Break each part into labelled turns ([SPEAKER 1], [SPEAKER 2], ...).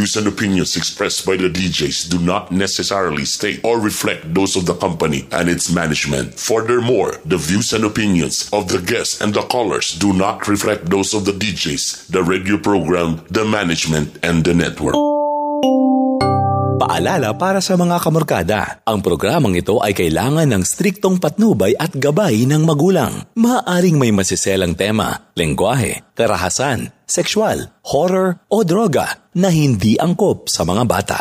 [SPEAKER 1] Views and opinions expressed by the DJs do not necessarily state or reflect those of the company and its management. Furthermore, the views and opinions of the guests and the callers do not reflect those of the DJs, the radio program, the management, and the network.
[SPEAKER 2] Paalala para sa mga kamorkada, ang programang ito ay kailangan ng striktong patnubay at gabay ng magulang. Maaring may masiselang tema, lengguwahe, karahasan, sexual, horror o droga na hindi angkop sa mga bata.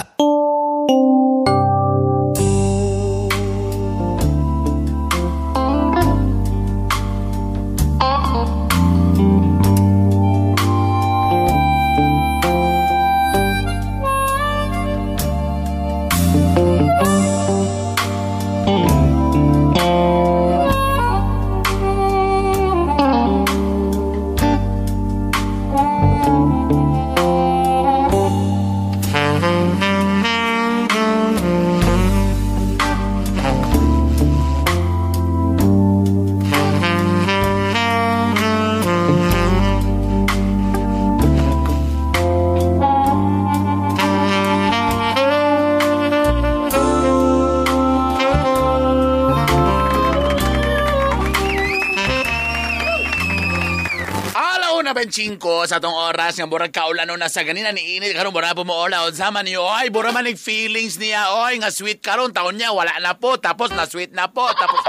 [SPEAKER 3] Alauna ben 5 sa tong oras? Nga burag kaulan na sa ganina ni init. Karon burag po mo ola. Sama niyo. Oy burag man feelings niya. Oy nga sweet karon. Taon niya wala na po. Tapos na sweet na po. Tapos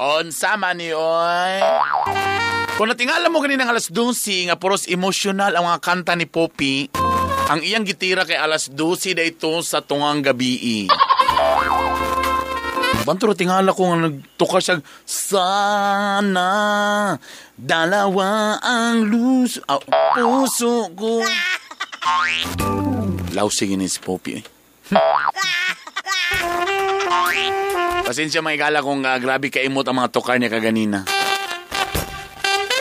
[SPEAKER 3] on sama ni oy. Kung natingala mo ganina alas 12 nga puros emotional ang mga kanta ni Poppy ang iyang gitira kay alas 12 dayto sa tungang gabi. Banturo tingala ko nga nagtuka siya, sana dalawa ang luso, ah, puso ko. Lausig ni si Poppy eh. Pasensya mga igala kung uh, grabe kaimot ang mga tukar niya kaganina.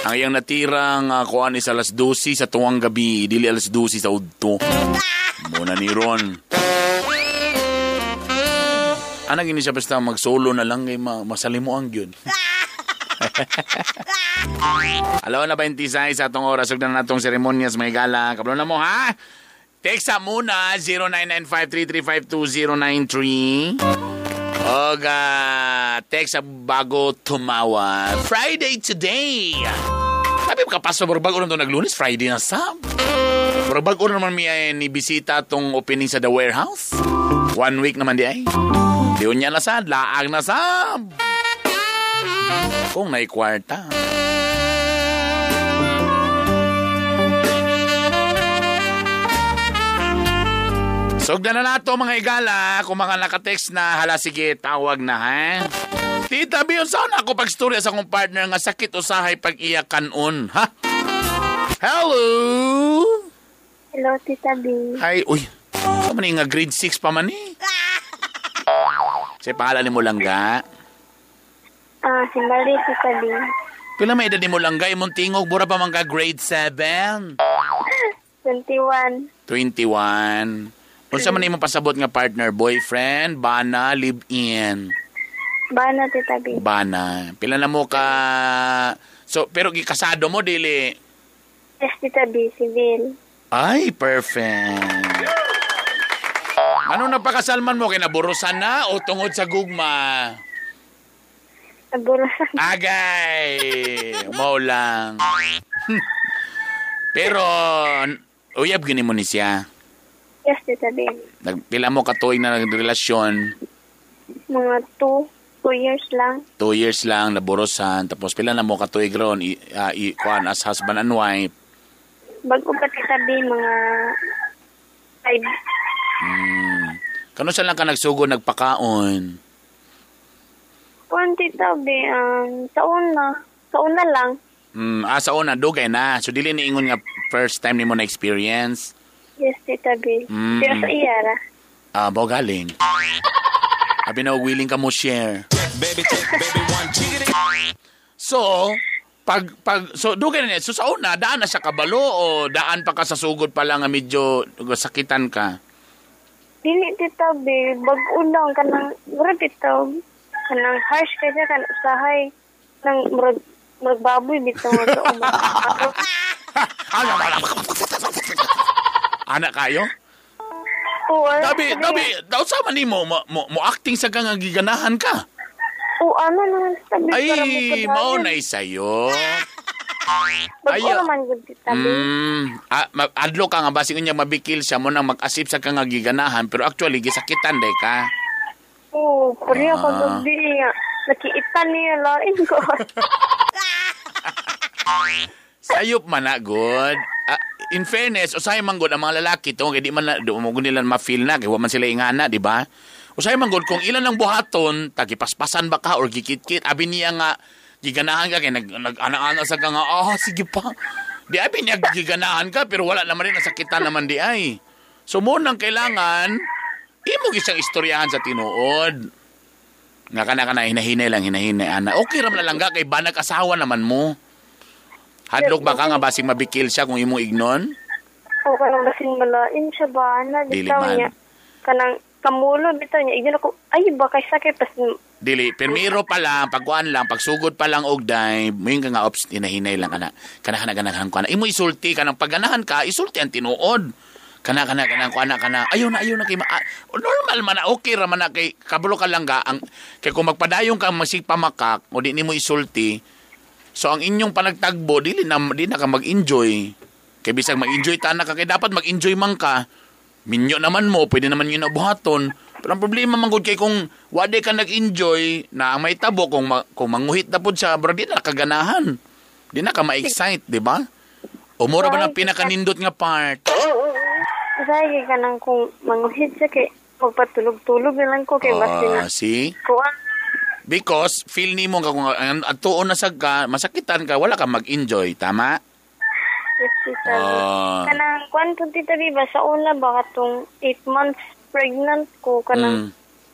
[SPEAKER 3] Ang iyang natirang uh, kuhan is alas 12 sa tuwang gabi, dili alas 12 sa udto. Muna ni Ron. Anak ini siya basta mag-solo na lang kay ma masalimuang yun. Alaw na 26 sa atong oras ug na natong seremonyas may gala. Kablo na mo ha. Text sa muna 0995335293. Og text sa bago tumawa. Friday today. Sabi ka paso bago na to naglunes Friday na sab. Bago naman mi ay ni bisita tong opening sa The Warehouse. One week naman di ay. Diyon niya na sad, laang na sab. Kung na'y kwarta. Sugda na nato mga igala, kung mga nakatext na hala sige, tawag na ha. Tita Bion, saan ako pagstorya sa akong partner nga sakit usahay pag iya kanon, ha? Hello?
[SPEAKER 4] Hello, Tita B.
[SPEAKER 3] Hi, uy. Ano man nga grade 6 pa man eh. Say, pangalan mo lang ga.
[SPEAKER 4] Ah, si Marie, Tita B.
[SPEAKER 3] Pila may edad ni mo lang ga, imong tingog, bura pa man ka grade 7.
[SPEAKER 4] 21.
[SPEAKER 3] 21. Unsa man imong pasabot nga partner, boyfriend, bana, live-in?
[SPEAKER 4] Bana, Tita B.
[SPEAKER 3] Bana. Pila na mo ka... So, pero gikasado mo, dili?
[SPEAKER 4] Yes, Tita B. Civil.
[SPEAKER 3] Ay, perfect. Ano na pakasalman mo? Kinaburusan na o tungod sa gugma?
[SPEAKER 4] Naburasan.
[SPEAKER 3] Agay! Umaw lang. Pero, uyab gini mo ni siya.
[SPEAKER 4] Yes, Tita B.
[SPEAKER 3] Nagpila mo katuig na nagrelasyon.
[SPEAKER 4] Mga 2, 2 years lang.
[SPEAKER 3] Two years lang, naburusan. Tapos pila na mo katuig ron, i, uh, i, as husband and wife.
[SPEAKER 4] Bago pa, Tita B, mga 5.
[SPEAKER 3] Hmm. Kano sa lang ka nagsugo, nagpakaon?
[SPEAKER 4] Kuan, Tita B, um, sa una. Sa una lang.
[SPEAKER 3] Hmm, ah, sa una, dugay na. So, dili ni ingon nga first time ni mo na experience.
[SPEAKER 4] Yes, Tita B.
[SPEAKER 3] Mm.
[SPEAKER 4] Pero sa iyara.
[SPEAKER 3] Ah, bao galing. Abi na willing ka mo share. So, pag pag so dugay na niya. So sa una daan na siya kabalo o daan pa ka sa sugod pa lang nga medyo sakitan ka.
[SPEAKER 4] Dili, Tita B. Bago lang ka ng... Murag, Tita B. Kanang harsh ka siya, kanang usahay. Nang murag, murag baboy, bitaw mo doon.
[SPEAKER 3] Anak kayo?
[SPEAKER 5] Oo, ano,
[SPEAKER 3] Dabi, dabi, daw sama ni mo, mo, mo, mo acting sa kang giganahan ka.
[SPEAKER 5] Oo, ano naman sabi
[SPEAKER 3] Ay, maunay sa'yo.
[SPEAKER 5] Bago naman gud tabi.
[SPEAKER 3] Mm, ma- adlo ka nga, basing niya mabikil siya mo nang mag-asip sa kang giganahan, pero actually, gisakitan day ka.
[SPEAKER 5] Kuriya ko
[SPEAKER 3] Ah.
[SPEAKER 5] gabi nga. Nakiitan niya lain ko.
[SPEAKER 3] Sayop man na, good. Ah, in fairness, usay man good ang mga lalaki to, kaya di man na, di mo nila ma-feel na, kaya man sila ingana, di ba? Usay man good, kung ilan ang buhaton, tagipaspasan ba ka or gikit-kit, abi niya nga, giganahan ka, kaya nag, nag-ana-ana sa ka nga, ah, sige pa. Di abi niya giganahan ka, pero wala naman rin, nasakitan naman di ay. So, munang kailangan, imo gisang istoryahan sa tinuod. Nga ka na ka na, hinahinay lang, hinahinay, ana. Okay ram na lang ka, kay banag asawa naman mo. Hadlok ba ka nga basing mabikil siya kung imong ignon?
[SPEAKER 5] O kanang basing malain siya ba na
[SPEAKER 3] Dili
[SPEAKER 5] bitaw
[SPEAKER 3] man.
[SPEAKER 5] niya. Kanang kamulo bitaw niya. Igyan ako, ay ba kay sakit pas
[SPEAKER 3] Dili, permiro pa lang, pagkuan lang, pagsugod pa lang og day, mayon ka nga ops, hinahinay lang kana. Kana kana ganahan ko na. Imo isulti kanang pagganahan ka, isulti ang tinuod. Kana kana kana ko ana kana. Ayaw na ayaw na kay ma- ah, normal man na okay ra man na kay kabalo ka lang ga ang kay kung magpadayong ka magsipamakak o di nimo isulti. So ang inyong panagtagbo dili na di na ka mag-enjoy. Kay bisag mag-enjoy ta na ka kay dapat mag-enjoy man ka. Minyo naman mo, pwede naman yun nabuhaton. Pero ang problema man gud kay kung wade ka nag-enjoy na ang may tabo kung ma- kung manguhit na pud sa bro di na kaganahan. Di na ka ma-excite, di ba? O mura ba ng pinakanindot nga part?
[SPEAKER 5] Say ka nang kung manguhit siya kay magpatulog-tulog na lang ko kay.
[SPEAKER 3] Ah, see?
[SPEAKER 5] Kuan,
[SPEAKER 3] Because feel nimo ka kung atuon na sag ka, masakitan ka, wala ka mag-enjoy, tama?
[SPEAKER 5] yes, tita.
[SPEAKER 3] Ah.
[SPEAKER 5] kanang kuan po tita Biba, sa una ba katong 8 months pregnant ko,
[SPEAKER 3] Mm.
[SPEAKER 5] kanang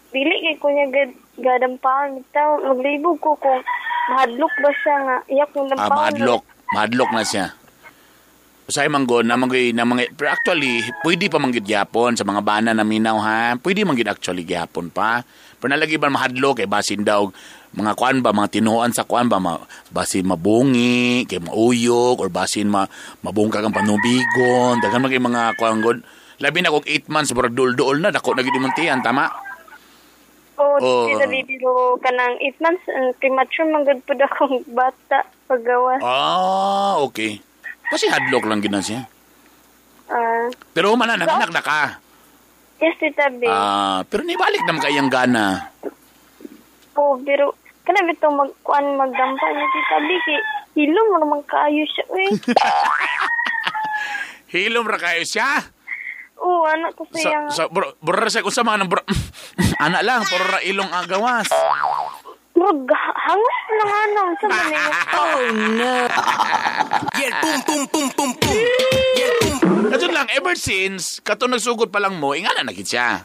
[SPEAKER 5] dili kay ko niya gad, gadampahan. Bitaw, maglibog ko kung mahadlok ba siya nga, iyak kong
[SPEAKER 3] Ah,
[SPEAKER 5] dampahan.
[SPEAKER 3] mahadlok. Mahadlok na siya. Usay manggo na manggoy na mga pero actually pwede pa manggid gyapon sa mga bana na minaw ha. Pwede manggid actually gyapon pa. Pero nalagi ba mahadlok kay basin daw mga kuan ba mga tinuan sa kuan ba ma, basin mabungi kay mauyok or basin ma mabungka kang panubigon daghan kay mga kuan god labi na kog 8 months murag dul-duol na dako na gid imontihan tama
[SPEAKER 5] Oo,
[SPEAKER 3] Oh.
[SPEAKER 5] tita Bibi, pero kanang 8 months, uh, premature man gud po akong bata paggawas.
[SPEAKER 3] ah okay kasi hadlok lang gid na siya
[SPEAKER 5] Ah,
[SPEAKER 3] pero man na anak na ka
[SPEAKER 5] yes, tita Bibi.
[SPEAKER 3] ah pero nibalik naman kayang gana
[SPEAKER 5] Oo, pero kana bitong magkuan magdampa niya tita Bibi, kay hilo mo naman kaayo siya, eh.
[SPEAKER 3] hilom ra kayo siya
[SPEAKER 5] Oo, anak ko
[SPEAKER 3] Sa,
[SPEAKER 5] siya.
[SPEAKER 3] sa, bro, bro, sa kung sa mga bro, anak lang, puro ra ilong agawas.
[SPEAKER 5] Murag, hangos lang ano, sa manay
[SPEAKER 6] Oh no! yeah, boom, boom, boom, boom, boom! Yeah, boom,
[SPEAKER 3] Kadto lang, ever since, kato nagsugod pa lang mo, ingana na gid siya.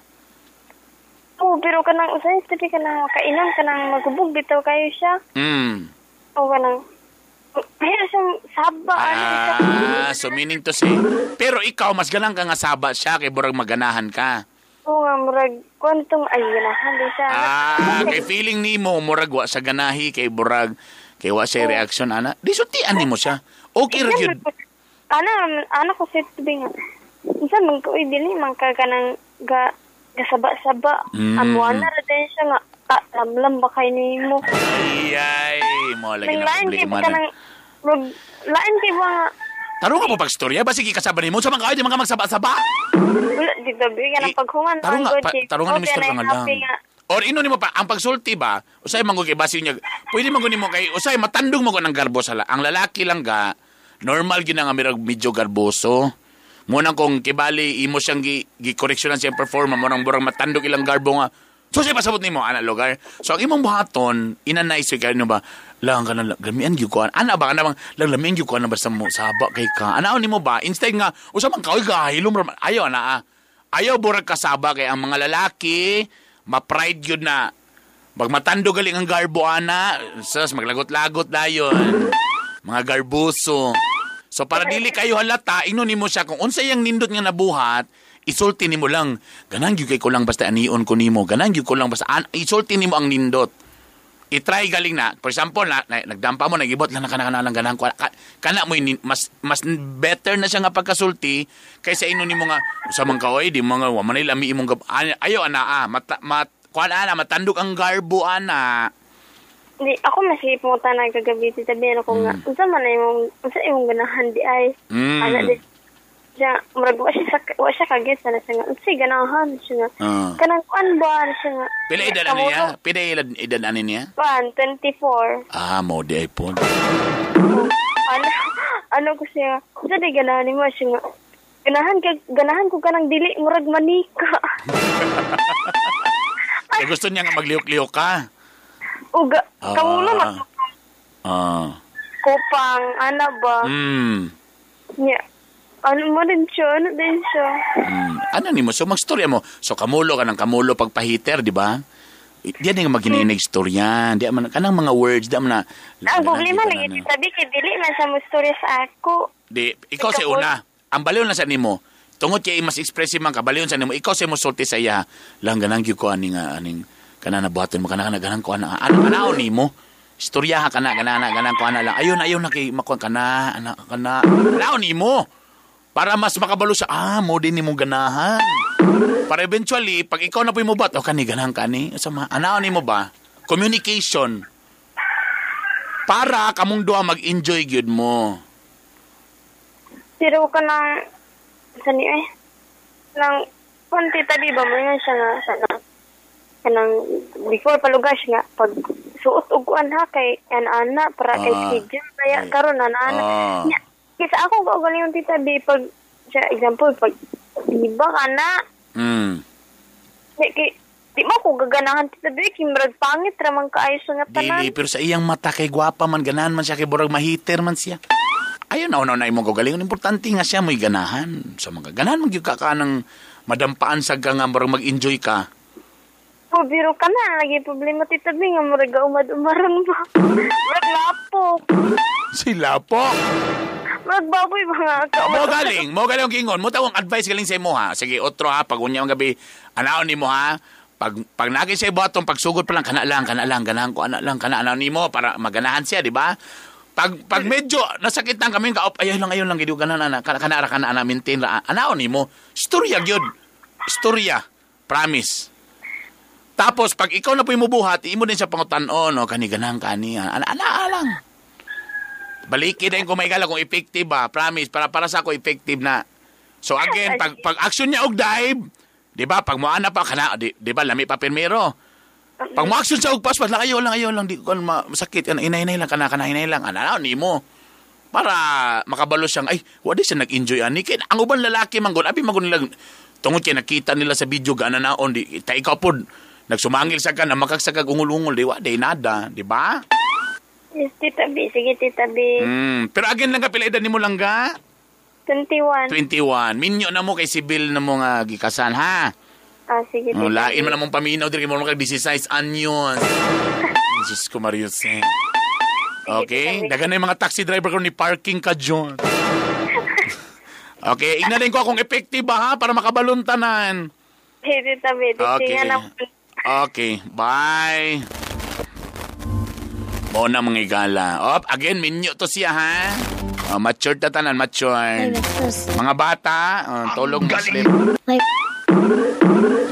[SPEAKER 5] Oo, pero kanang usay, sabi ka na kainan, kanang magubog, bitaw kayo siya.
[SPEAKER 3] Hmm.
[SPEAKER 5] O kanang, mayroon siyang saba, ano.
[SPEAKER 3] Ah, so meaning to say, pero ikaw, mas ganang ka nga saba siya, kay burag maganahan ka.
[SPEAKER 5] Oo nga, murag, kwantong, ay, ganahan siya.
[SPEAKER 3] Ah, kay feeling ni mo, murag wa sa ganahi, kay burag, kay wa siya reaction, ana. Di sutian ni mo siya. Okay ra yun.
[SPEAKER 5] Ano, ano ko sa tubig nga. Minsan, man ko, dili, man ka ng ga, gasaba-saba.
[SPEAKER 3] Mm.
[SPEAKER 5] Amuan na rin siya nga, ka, lamlam ba kayo ni mo.
[SPEAKER 3] Iyay, mo lagi na problema na.
[SPEAKER 5] lain kayo ba nga,
[SPEAKER 3] Tarong ka po pagstorya, ba sige kasaba ni mo, sa mga kayo, di mga magsaba-saba.
[SPEAKER 5] di tabi ka
[SPEAKER 3] Eh,
[SPEAKER 5] ng paghuman.
[SPEAKER 3] tarong pa, tarong nga ni Mr. Pangalang. Or ino ni mo pa, ang pagsulti ba, usay man kay basi niya, pwede man ni mo kay, usay matandong mo ng garbo sa la. Ang lalaki lang ga, normal gina nga mirag medyo garboso. Muna kung kibali imo siyang gi, gi correctionan siyang performa mo nang burang matandog ilang garbo nga. So siya pasabot nimo ana lugar. So ang imong buhaton, inanice kay ano ba? Lang ka na lang, gamian gyud ko. Ana ba kana bang lamian gyud ko na basta mo saba kay ka. Ana nimo ba? Instead nga usa man ka oy gahilom ra- ayo na ah. Ayaw burag kasaba kay ang mga lalaki, ma-pride yun na pag matando galing ang garbo ana, sas maglagot-lagot dayon. Mga garbuso. So para dili kayo halata, ingnon nimo siya kung unsa yang nindot nga nabuhat, isulti nimo lang. Ganang gyud kay ko lang basta anion ko nimo. Ganang gyud ko lang basta an, isulti nimo ang nindot. I-try galing na. For example, na, na nagdampa mo, nagibot lang na kana kana lang ganang ko. Ka, kana mo mas mas better na siya nga pagkasulti kaysa ino nimo nga sa man ka oy di mo nga wa man lami imong gab Ay- ayo ana ah mat, mat kuan ana matandog ang garbo ana.
[SPEAKER 5] Di, ako masih mo tanay kagabi ti tabi ano ko nga. Unsa man na imong unsa imong ganahan di ay.
[SPEAKER 3] Mm.
[SPEAKER 5] Ana di siya murag wa siya sa- wa siya kaget na siya nga. Unsa ganahan siya nga.
[SPEAKER 3] Ah.
[SPEAKER 5] Kanang kuan ba siya nga.
[SPEAKER 3] Pila edad ani niya? Pila edad edad ani niya?
[SPEAKER 5] Pan 24.
[SPEAKER 3] Ah, mo di iPhone.
[SPEAKER 5] ano ano ko siya. Unsa di ganahan mo siya nga. Ganahan ka ganahan ko kanang dili murag manika.
[SPEAKER 3] Eh, gusto niya nga magliyok-liyok ka.
[SPEAKER 5] Uga
[SPEAKER 3] Ah.
[SPEAKER 5] kamulo man
[SPEAKER 3] Ah.
[SPEAKER 5] kupang ana ba.
[SPEAKER 3] Hmm.
[SPEAKER 5] Nya. Ano mo din siya? Ano din siya?
[SPEAKER 3] Mm. Ano ni mo? So, magstorya mo. So, kamulo ka ng kamulo pagpahiter, di ba? Di yan nga maghinainig storya. Di man, kanang mga words, di man na...
[SPEAKER 5] Ang problema lagi
[SPEAKER 3] na-
[SPEAKER 5] sabi kay dili man sa mo storya sa ako.
[SPEAKER 3] Di, ikaw sa una. Ang baliw na sa nimo. Tungod kay mas expressive man ka, baliw sa nimo. Ikaw sa mo sulti sa iya. Lang ganang ko aning ah, aning kana na buhaton mo kana kana ganang ko ana. Ano ano nimo? Istorya ka na kana na ganang ko ana lang. Ayun ayun na kay makuha kana ana kana. Ano nimo? Para mas makabalo sa ah mo din nimo ganahan. Para eventually pag ikaw na po mo bat o kani ganang kani sa mga ano nimo ba? Communication. Para kamong duha mag-enjoy gyud mo.
[SPEAKER 5] Pero ka nang sani eh. Nang konti tabi ba mo nga siya nga sana. Kanang before palugas nga pag suot og kuan ha kay an ana para kay
[SPEAKER 3] Ah.
[SPEAKER 5] schedule kaya karon na ana.
[SPEAKER 3] Ah.
[SPEAKER 5] Kisa ako ko galing yung tita bi pag sa example pag iba ka na
[SPEAKER 3] Mm.
[SPEAKER 5] Di, kay, di mo ko gaganahan tita bi kay murag pangit ramang kaayo sa nga tanan.
[SPEAKER 3] Dili, pero sa iyang mata kay gwapa man, ganahan man siya, kay burag mahiter man siya. Ayun na, una na imong kagaling. Importante nga siya mo'y ganahan. Sa mga ganahan, mag ka ka ng madampaan sa ka nga, burag mag-enjoy ka.
[SPEAKER 5] Po, biro ka na. Lagi problema tita bi nga murag umad-umaron ba. Murag lapo.
[SPEAKER 3] Sila po.
[SPEAKER 5] Murag baboy ba nga ka
[SPEAKER 3] Mo galing, mo galing ang. Mo tawang advice galing sa imo ha. Sige, otro ha, pag unya gabi, anaon ni mo ha. Pag pag naging sa ibatong pagsugod pa lang kana lang kana lang ganahan ko ana lang kana ana nimo para maganahan siya, di ba? Pag pag medyo nasakit lang kami ka ayaw lang ayaw lang gid ganan ana kana kana ra kana ana maintain ra anaon nimo. Storya gyud. Storya. Promise. Tapos pag ikaw na po mubuhat, imo din sa pangutan-on, no, kani ganang kani. Ana ana lang. Baliki din kung may gala kung effective ba. Promise, para para sa ako effective na. So again, pag pag action niya og dive, 'di ba? Pag moana pa kana, 'di, 'di ba? Lami pa pirmero. Pag mo action sa og paspas, lang ayo lang ayo lang di ko ma- masakit yan. Inay-inay lang kana kana inay lang. Ano ni mo? Para makabalo siyang ay, wa di siya nag-enjoy ani kay ang uban lalaki man gon, abi man gon nilang tungod kay nakita nila sa video gana naon di ta ikaw pod nagsumangil sa ka na makagsagag ungol-ungol di wa di nada, di ba?
[SPEAKER 5] Yes, tita B. Sige, tita B.
[SPEAKER 3] Mm, pero again lang ka pila edad nimo lang ga?
[SPEAKER 5] 21.
[SPEAKER 3] 21. Minyo na mo kay Sibil na mo nga gikasan, ha?
[SPEAKER 5] Ah, sige, tita
[SPEAKER 3] Oh, lain man namong paminaw diri mo kay 16 anyos. Jesus ko Marius eh. Okay, dagan na yung mga taxi driver ko ni parking ka John. okay, ignarin ko akong effective ba ha para makabaluntanan.
[SPEAKER 5] Tita B.
[SPEAKER 3] Okay. Okay, bye. Mo na mga igala. Op, again, minyo to siya, ha? Oh, matured na tanan, matured. Mga bata, oh, tulog Muslim.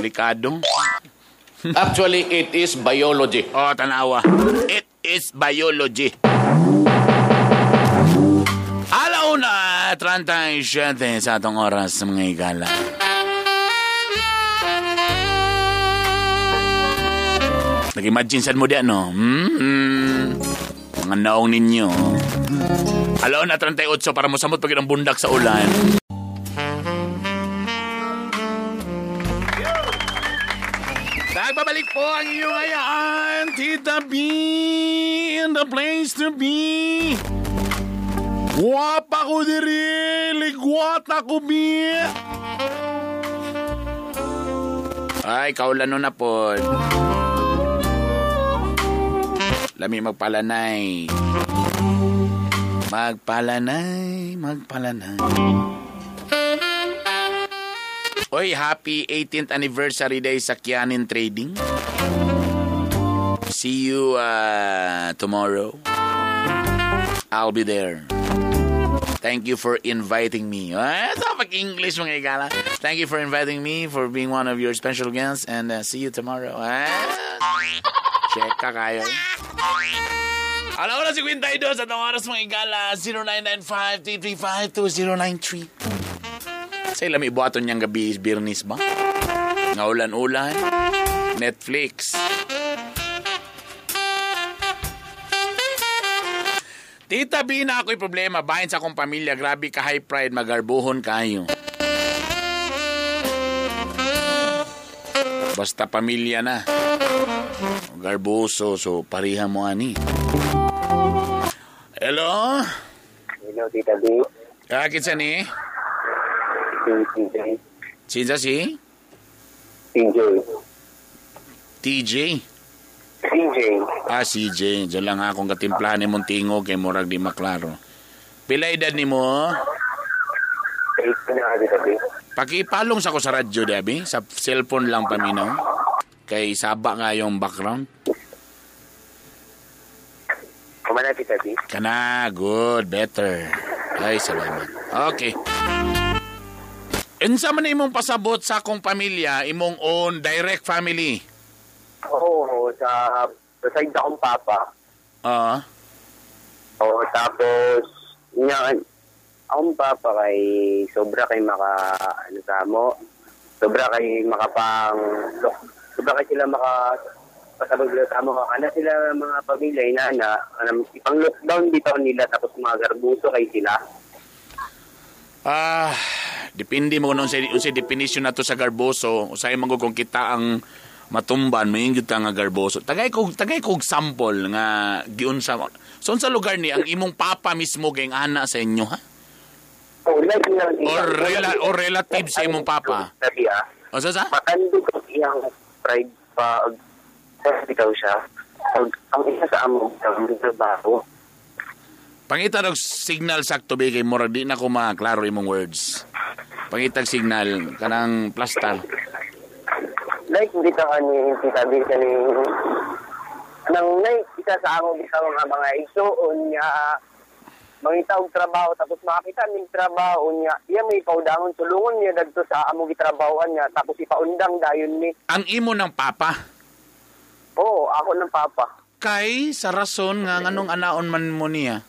[SPEAKER 3] Delikado.
[SPEAKER 7] Actually, it is biology.
[SPEAKER 3] Oh, tanawa. It is biology. Alaw na, 37 sa atong oras mga igala. Nag-imagine saan mo di ano? Hmm? Mga naong ninyo. Alaw na, 38 para mo samot pag ang bundak sa ulan. Nagbabalik po ang iyong ayaan, Tita B, in the place to be. Guwapa ko diri, ligwat ako, B. Ay, kaulan na po. Lami magpalanay. Magpalanay, magpalanay. Oy, happy 18th anniversary day sa Kianin Trading. See you uh, tomorrow. I'll be there. Thank you for inviting me. Ah, sa pag-English mga igala. Thank you for inviting me, for being one of your special guests, and uh, see you tomorrow. Ah, check ka kayo. Na si Quintay doon sa itong oras mga igala. 0995-335-2093. Sa ilang ibuhaton niyang gabi is Birnis ba? Nga ulan-ulan. Netflix. Tita B na ako'y problema. Bahin sa akong pamilya. Grabe ka high pride. Magarbuhon kayo. Basta pamilya na. Garboso. So, pariha mo ani. Hello?
[SPEAKER 8] Hello, Tita B.
[SPEAKER 3] Kakit sa ni?
[SPEAKER 8] TJ.
[SPEAKER 3] Sinsa si?
[SPEAKER 8] TJ.
[SPEAKER 3] TJ.
[SPEAKER 8] TJ.
[SPEAKER 3] Ah, CJ. Diyan lang akong katimplahan ni mong tingog kay Murag di maklaro. Pila edad ni mo?
[SPEAKER 8] Eight na,
[SPEAKER 3] sa ko sa radyo, Debbie. Sa cellphone lang paminaw. Kay saba nga yung background.
[SPEAKER 8] Kumana, Tita B.
[SPEAKER 3] Kana, good, better. Ay, salamat. Okay. Unsa man imong pasabot sa akong pamilya, imong own direct family.
[SPEAKER 8] Oo, sa, sa side akong papa.
[SPEAKER 3] Ah,
[SPEAKER 8] Oo, tapos, niya, akong papa kay sobra kay maka, ano sa mo, sobra kay makapang, sobra kay sila maka, pasabag sila sa mo, kana sila mga pamilya, inana, anam, ipang lockdown dito nila, tapos mga garbuso kay sila.
[SPEAKER 3] ah, depende mo kung unsay unsay definition nato sa garboso. Usay kung kita ang matumban mayingyud ta nga garboso. Tagay kog tagay kog sample nga giunsa mo. So sa lugar ni ang imong papa mismo kay ana sa inyo ha?
[SPEAKER 8] Oh, like na,
[SPEAKER 3] Or rela- or relative sa imong papa?
[SPEAKER 8] Sabi ah,
[SPEAKER 3] O sa sa?
[SPEAKER 8] matandog ang iyang pride pag ikaw siya. Ang isa sa amo, ang trabaho.
[SPEAKER 3] Pangita og signal sakto kay murag di na ko maklaro imong words. Pangitag signal kanang plastar.
[SPEAKER 8] Like, hindi ka ni sinabi ka ni nang nay isa sa amo bisa mga mga igsoon niya mangita og trabaho tapos makakita ning trabaho niya. Iya may paudangon tulungon niya dagto sa amo gitrabahoan niya tapos ipaundang dayon ni
[SPEAKER 3] Ang imo ng papa?
[SPEAKER 8] Oo ako ng papa.
[SPEAKER 3] Kay sa rason nga nganong anaon man mo niya.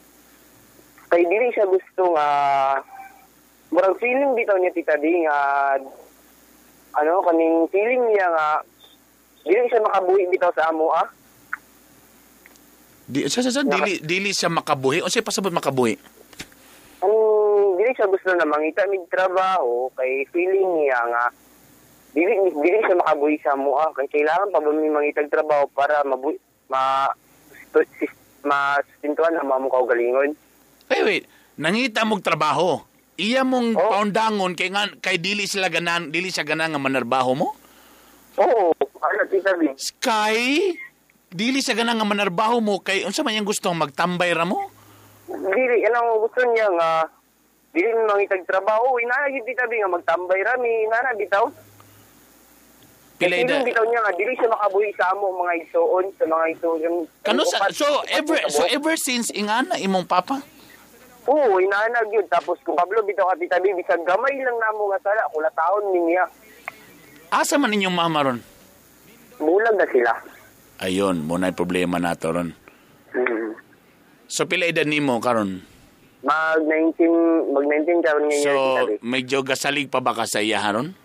[SPEAKER 8] kay dili siya gusto nga murag feeling bitaw niya tita di nga ano kaning feeling niya nga dili siya makabuhi bitaw sa amo ah
[SPEAKER 3] Di sa sa, sa dili dili siya makabuhi. Unsay pasabot makabuhi?
[SPEAKER 8] ang dili siya gusto na mangita mig trabaho kay feeling niya nga dili dili siya makabuhi sa amo ah kay kailangan pa ba may mangitag trabaho para mabuhi ma ma sustintuan ang mga mukha galingon
[SPEAKER 3] Wait, wait. Nangita mong trabaho. Iya mong
[SPEAKER 8] Oh.
[SPEAKER 3] paundangon kay nga kay dili sila ganan dili siya ganan nga manarbaho mo?
[SPEAKER 8] oo ano tita B
[SPEAKER 3] Sky dili siya ganan nga manarbaho mo kay unsa man yang gusto magtambay ra mo?
[SPEAKER 8] dili ano gusto niya nga dili man mangitag trabaho inana gid B nga magtambay rami inana bitaw
[SPEAKER 3] Pila
[SPEAKER 8] Kay
[SPEAKER 3] edad?
[SPEAKER 8] feeling bitaw niya nga dili siya makabuhi sa amo mga igsoon sa mga igsoon
[SPEAKER 3] Kano sa so ever so ever since ingana imong papa?
[SPEAKER 8] Oo, inaanag yun. Tapos kung Pablo, bitaw ka tita baby, sa gamay lang na mo nga sala, kula taon ni niya.
[SPEAKER 3] Asa man inyong mama ron?
[SPEAKER 8] Bulag na sila.
[SPEAKER 3] Ayon, mo na problema nato ron.
[SPEAKER 8] Mm.
[SPEAKER 3] So pila edad nimo karon?
[SPEAKER 8] Mag 19, mag 19 karon ngayon
[SPEAKER 3] So medyo gasalig pa ba ka sa iya haron?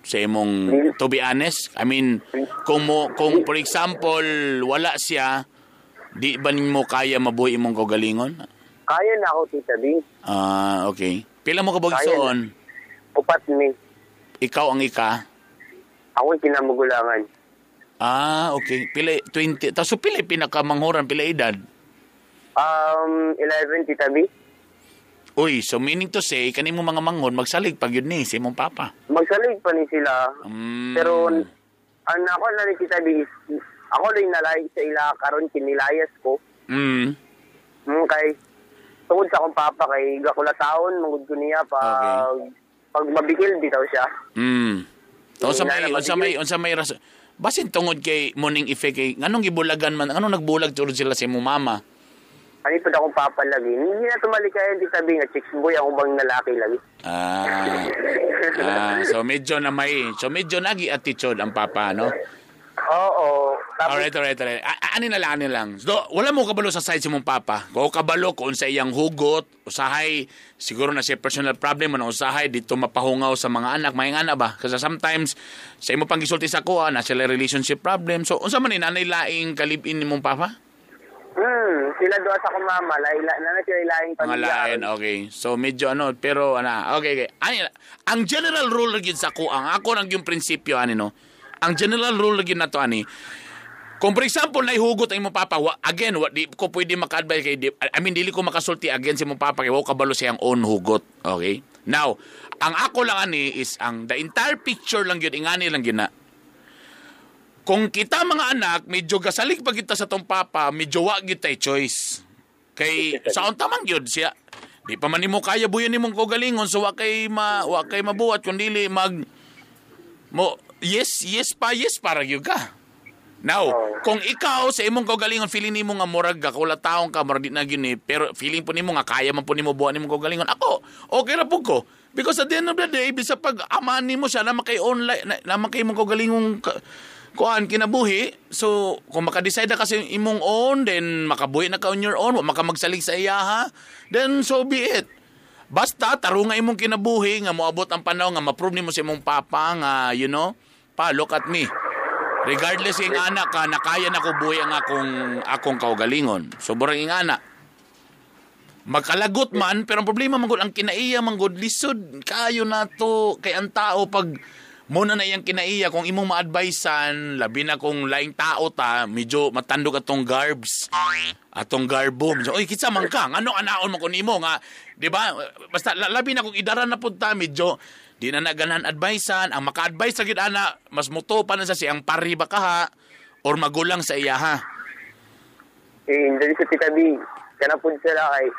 [SPEAKER 3] Sa imong to be honest, I mean kung mo kung for example wala siya di ba nimo kaya mabuhi imong kaugalingon?
[SPEAKER 8] Kaya na ako tita B.
[SPEAKER 3] Ah, okay. Pila mo ka bagsoon?
[SPEAKER 8] Upat ni.
[SPEAKER 3] Ikaw ang ika?
[SPEAKER 8] Ako yung kinamugulangan.
[SPEAKER 3] Ah, okay. Pila 20. Tapos so, pila pinakamanghuran pila edad?
[SPEAKER 8] Um, 11 tita B.
[SPEAKER 3] Uy, so meaning to say, kani mo mga manghon, magsalig pag yun ni, si mong papa.
[SPEAKER 8] Magsalig pa ni sila.
[SPEAKER 3] Mm.
[SPEAKER 8] Pero, ang ako na ni tita B, ako lang nalay sa ila karon kinilayas ko.
[SPEAKER 3] Mm.
[SPEAKER 8] Mm, kay tungod sa akong papa kay gakula taon mangud ko niya pag pag mabigil bitaw siya.
[SPEAKER 3] Mm. Unsa may
[SPEAKER 8] Wala na
[SPEAKER 3] unsa may unsa may rason Basin tungod kay morning effect kay nganong gibulagan man anong nagbulag tulad sila sa imong mama.
[SPEAKER 8] Ano ito akong papalagi? Hindi na tumalikayan, di sabi nga, chicks boy, ako bang lalaki lagi.
[SPEAKER 3] Ah. ah, so medyo na may so medyo nagi attitude ang papa no.
[SPEAKER 8] Oo. Tapos,
[SPEAKER 3] Alright, alright, alright. A- ani na lang, ani na lang. So, wala mo kabalo sa side si mong papa. Kung kabalo kung sa iyang hugot, usahay, siguro na siya personal problem, ano, usahay, dito mapahungaw sa mga anak, may anak ba? Kasi sometimes, sa imo pang gisulti sa kuha, na sila relationship problem. So, unsa man ni nanay laing kalibin ni mong papa?
[SPEAKER 8] hmm, sila doon sa kumama, laila, na sila ilaing
[SPEAKER 3] Mga
[SPEAKER 8] pamilya.
[SPEAKER 3] lain, okay. So, medyo ano, pero, ana, okay, okay. Ani, ang general rule lagi sa kuha, ako lang yung prinsipyo, ani, no? Ang general rule lagi na to, ani, Kung for example, naihugot ang imong papa, wa, again, wa, di ko pwede maka-advise kay, di, I mean, dili ko makasulti again sa imong papa kay wa kabalo siyang own hugot. Okay? Now, ang ako lang ani is, ang the entire picture lang yun, ingani lang na, kung kita mga anak, medyo gasalig pa kita sa tong papa, medyo wa kita choice. Kay, sa tamang yun siya, di pa man nimo kaya buyan nimong kogalingon, so wa kay, ma, wa kay mabuhat, kundi mag, mo, yes, yes pa, yes para yun ka. Now, kung ikaw sa imong kaugalingon feeling nimo nga murag ka kula taong ka murag di na gyud ni pero feeling po nimo nga kaya man po nimo buwan nimo kaugalingon. Ako, okay ra pud ko. Because at the end of the day, bisa pag amahan nimo siya na makay online na, na makay imong kaugalingong ka, kuan kinabuhi. So, kung maka-decide na kasi imong own, then makabuhi na ka on your own, wa maka magsalig sa iya ha, then so be it. Basta tarunga imong kinabuhi nga moabot ang panahon nga ma-prove nimo sa imong papa nga you know, pa look at me. Regardless ing anak ka, nakaya na ko buhay ang akong, akong kaugalingon. Sobrang ing anak. Magkalagot man, pero ang problema manggod ang kinaiya manggod lisod kayo na to kay ang tao pag muna na iyang kinaiya kung imong ma-advisean labi na kung laing tao ta medyo matandog atong garbs atong garbo medyo oy kitsa man ka ngano anaon mo kun imo nga di ba basta la- labi na kung idara na pud ta medyo di na naganan advisean ang maka-advise sa ana mas muto pa na sa siyang pari ba kaha or magulang sa iya ha
[SPEAKER 8] Eh, hindi sa Tita B, kana po sila kay,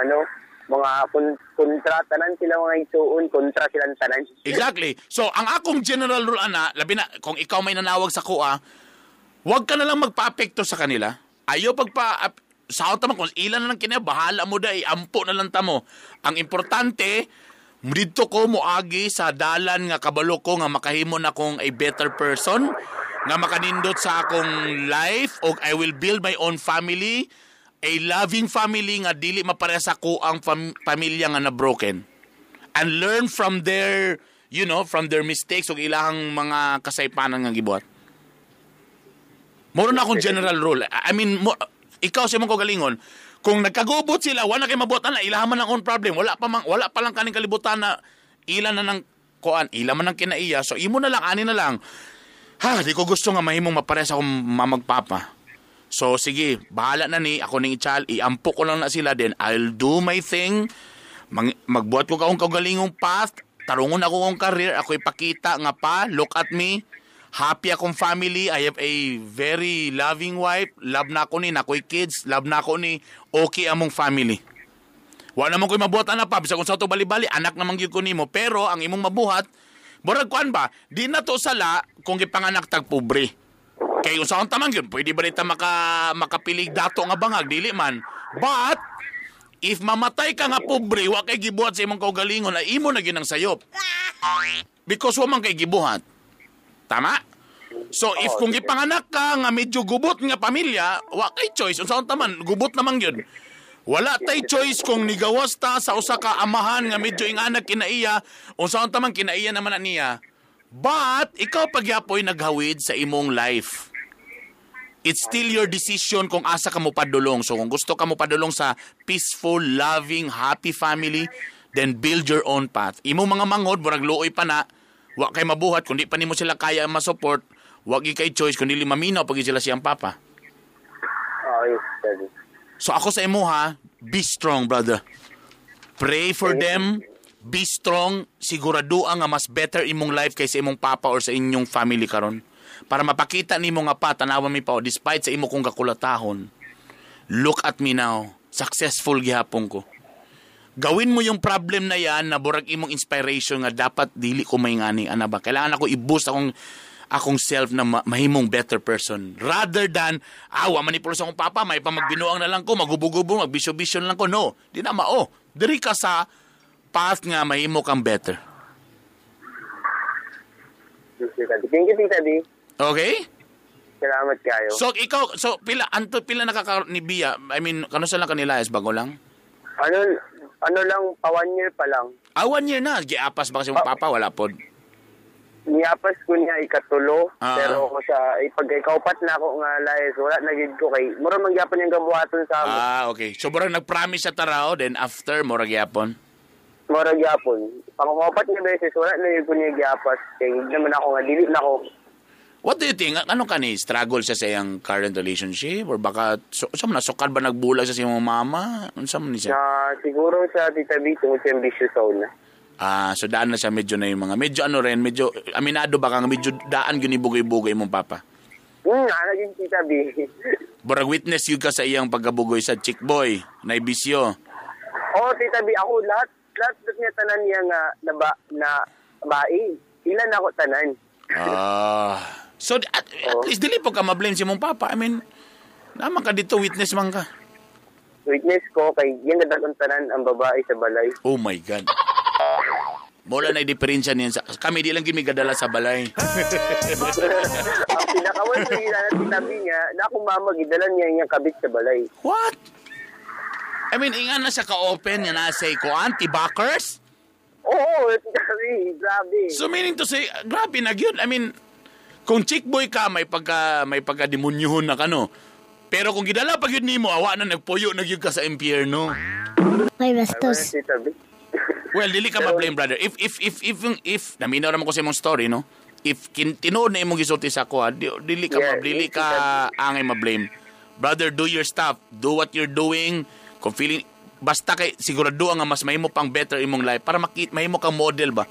[SPEAKER 8] ano, mga kon- kontra, tanan sila mga isuon, kontra silang tanan.
[SPEAKER 3] Exactly. So, ang akong general rule, ana, labi na, kung ikaw may nanawag sa kuha, huwag ka na lang magpa-apekto sa kanila. Ayaw pagpa... Sa tama kung ilan na lang kina, bahala mo da, ampo na lang tamo. Ang importante, dito ko moagi sa dalan nga kabalo ko nga makahimo na kong a better person nga makanindot sa akong life o I will build my own family a loving family nga dili mapareha sa ko ang fam- pamilya nga na broken and learn from their you know from their mistakes ug ilang mga kasaypanan nga gibuhat. Moro na akong general rule. I I mean, mo, ikaw sa mong kagalingon, kung nagkagubot sila, wala kay mabutan na, ilahan man ang own problem. Wala pa, mang, wala pa lang kaning kalibutan na ilan na ng kuan, ilan man ang kinaiya. So, imo na lang, ani na lang. Ha, di ko gusto nga mahimong mapares akong mamagpapa. So, sige, bahala na ni, ako ning ichal, iampo ko lang na sila, then I'll do my thing, Mang, magbuhat ko kaong kaugalingong path, tarungon ako kong career, ako ipakita nga pa, look at me, happy akong family, I have a very loving wife, love na ako ni, nako'y kids, love na ako ni, okay among family. Wa naman ko'y mabuhat na pa, bisa kung sa ito bali-bali, anak naman yun ko nimo, pero ang imong mabuhat, Borag kuan ba, di na to sala kung gipanganak tag pobre. Kay usa ang tamang yun, pwede ba rita maka, makapilig dato nga bangag, dili man. But, if mamatay ka nga pobre, wa kay gibuhat sa imong kaugalingon, na imo na ginang sayop. Because wa man kay gibuhat. Tama? So, if kung gipanganak ka nga medyo gubot nga pamilya, wa kay choice. Unsa ang taman, gubot namang yun. Wala tay choice kung nigawas ta sa usa ka amahan nga medyo inganak kinaiya, unsa ang taman kinaiya naman na niya. But, ikaw pagyapoy naghawid sa imong life. It's still your decision kung asa ka mo padulong. So kung gusto ka mo padulong sa peaceful, loving, happy family, then build your own path. Imo mga mangod, murag luoy pa na, wa kay mabuhat, kundi pa nimo sila kaya ma-support, wa gi kay choice, kundi limaminaw pag sila siyang papa.
[SPEAKER 8] Okay, Daddy.
[SPEAKER 3] So ako sa imo ha, be strong, brother. Pray for them, be strong, sigurado nga mas better imong life kaysa imong papa or sa inyong family karon. Para mapakita nimo nga pa tanawa mi pa despite sa imo kong kakulatahon. Look at me now. Successful gihapon ko. Gawin mo yung problem na yan na burag imong inspiration nga dapat dili ko may ngani ana ba. Kailangan ako i-boost akong akong self na ma- mahimong better person. Rather than, ah, wa man ni sa akong papa, may pa magbinuang na lang ko, magubo-gubo, magbisyo-bisyo lang ko. No, di na mao. Diri ka sa path nga mahimo kang better.
[SPEAKER 8] Thank you, Tita.
[SPEAKER 3] Okay?
[SPEAKER 8] Salamat kayo.
[SPEAKER 3] So ikaw, so pila anto pila nakaka ni Bia? I mean, kano sa lang kanila is bago lang?
[SPEAKER 8] ano, ano lang, pa one year pa lang.
[SPEAKER 3] Ah, one year na. Giapas ba kasi mong papa? Wala pod.
[SPEAKER 8] Niyapas ko niya ikatulo,
[SPEAKER 3] Ah.
[SPEAKER 8] pero ko sa ipag ikaupat na ako nga layas, wala na gid ko kay mura man gyapon yung gabuhaton sa amo.
[SPEAKER 3] Ah, okay. So murag nag-promise sa tarao, then after murag yapon.
[SPEAKER 8] Mura gyapon. Pangumapat nga beses wala na yun ko niya giyapas. Kay hindi naman ako nga dili na ako.
[SPEAKER 3] What do you think? Ano ka ni? Struggle siya sa iyang current relationship? Or baka, so, sa na, sukad ba nagbulag sa iyong mama? Ano sa ni siya?
[SPEAKER 8] Na siguro sa Tita B tungkol sa ambitious na.
[SPEAKER 3] Ah, so daan na siya medyo na yung mga, medyo ano rin, medyo, aminado ba kang medyo daan ginibugay-bugay mong papa?
[SPEAKER 8] Hmm, ana gid Tita B.
[SPEAKER 3] Barag witness yun ka sa iyang pagkabugoy sa chick boy, na ibisyo.
[SPEAKER 8] oh, Tita B, ako lahat lahat niya tanan niya nga na ba, na bae. Ilan ako tanan.
[SPEAKER 3] Ah. So, at, at
[SPEAKER 8] Oh.
[SPEAKER 3] least dili po ka ma-blame si mong papa. I mean, naman ka dito, witness man ka.
[SPEAKER 8] Witness ko kay yung gadagon tanan ang babae sa balay.
[SPEAKER 3] Oh my God. Mula na diferensya niyan sa... Kami di lang gimigadala sa balay.
[SPEAKER 8] ang pinakawan sa gila na titabi niya, na akong mama, gidalan niya yung kabit sa balay.
[SPEAKER 3] What? I mean, ingan na siya ka-open nga nasa ko, anti-backers?
[SPEAKER 8] Oo, titabi, grabe.
[SPEAKER 3] So meaning to say, grabe na yun. I mean, kung chick boy ka, may pagka, may pagka-demonyohon na kano. Pero kung gidala pag yun nimo, awa na nagpuyo na yun ka sa impyerno.
[SPEAKER 9] May bastos.
[SPEAKER 3] Well, dili ka ma-blame, brother. If, if, if, if, if, if naminaw naman ko sa imong story, no? If kin, tinuod na imong gisulti sa ko, di, dili ka,
[SPEAKER 8] Yeah,
[SPEAKER 3] ma- dili ka angay ma-blame. Brother, do your stuff. Do what you're doing. Kung feeling, basta kay, sigurado nga mas mahimo pang better imong life para makit, mahimo kang model ba?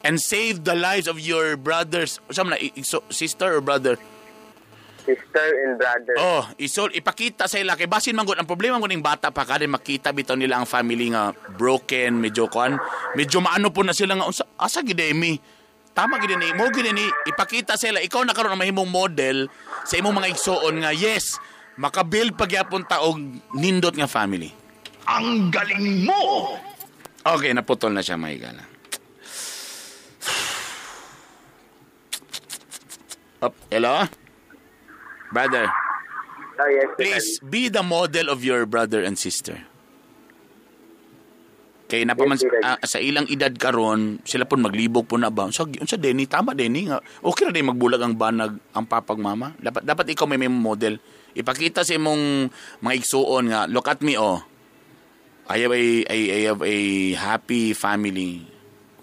[SPEAKER 3] And save the lives of your brothers. Saan na, sister or brother?
[SPEAKER 8] Sister and brother.
[SPEAKER 3] Oh, isol ipakita sa ila kay basin man gud ang problema gud ning bata pa kada makita bitaw nila ang family nga broken, medyo kuan, medyo maano po na sila nga unsa asa gid mi. Tama gid ni mo gid ni ipakita sa ila ikaw na karon ang mahimong model sa imong mga igsoon nga yes, makabuild pagyapon ta og nindot nga family.
[SPEAKER 10] Ang galing mo!
[SPEAKER 3] Okay, naputol na siya may Up, hello? Brother.
[SPEAKER 8] Ah, yes,
[SPEAKER 3] Please be the model of your brother and sister. Kay napaman
[SPEAKER 8] Yes, sir.
[SPEAKER 3] ah, sa ilang edad karon, sila pun maglibog po na ba? Unsa unsa Denny, tama Denny nga. Okay ra din magbulag ang banag ang papag mama. Dapat dapat ikaw may, may model. Ipakita sa imong mga igsuon nga, look at me oh. I have a, I, I have a happy family.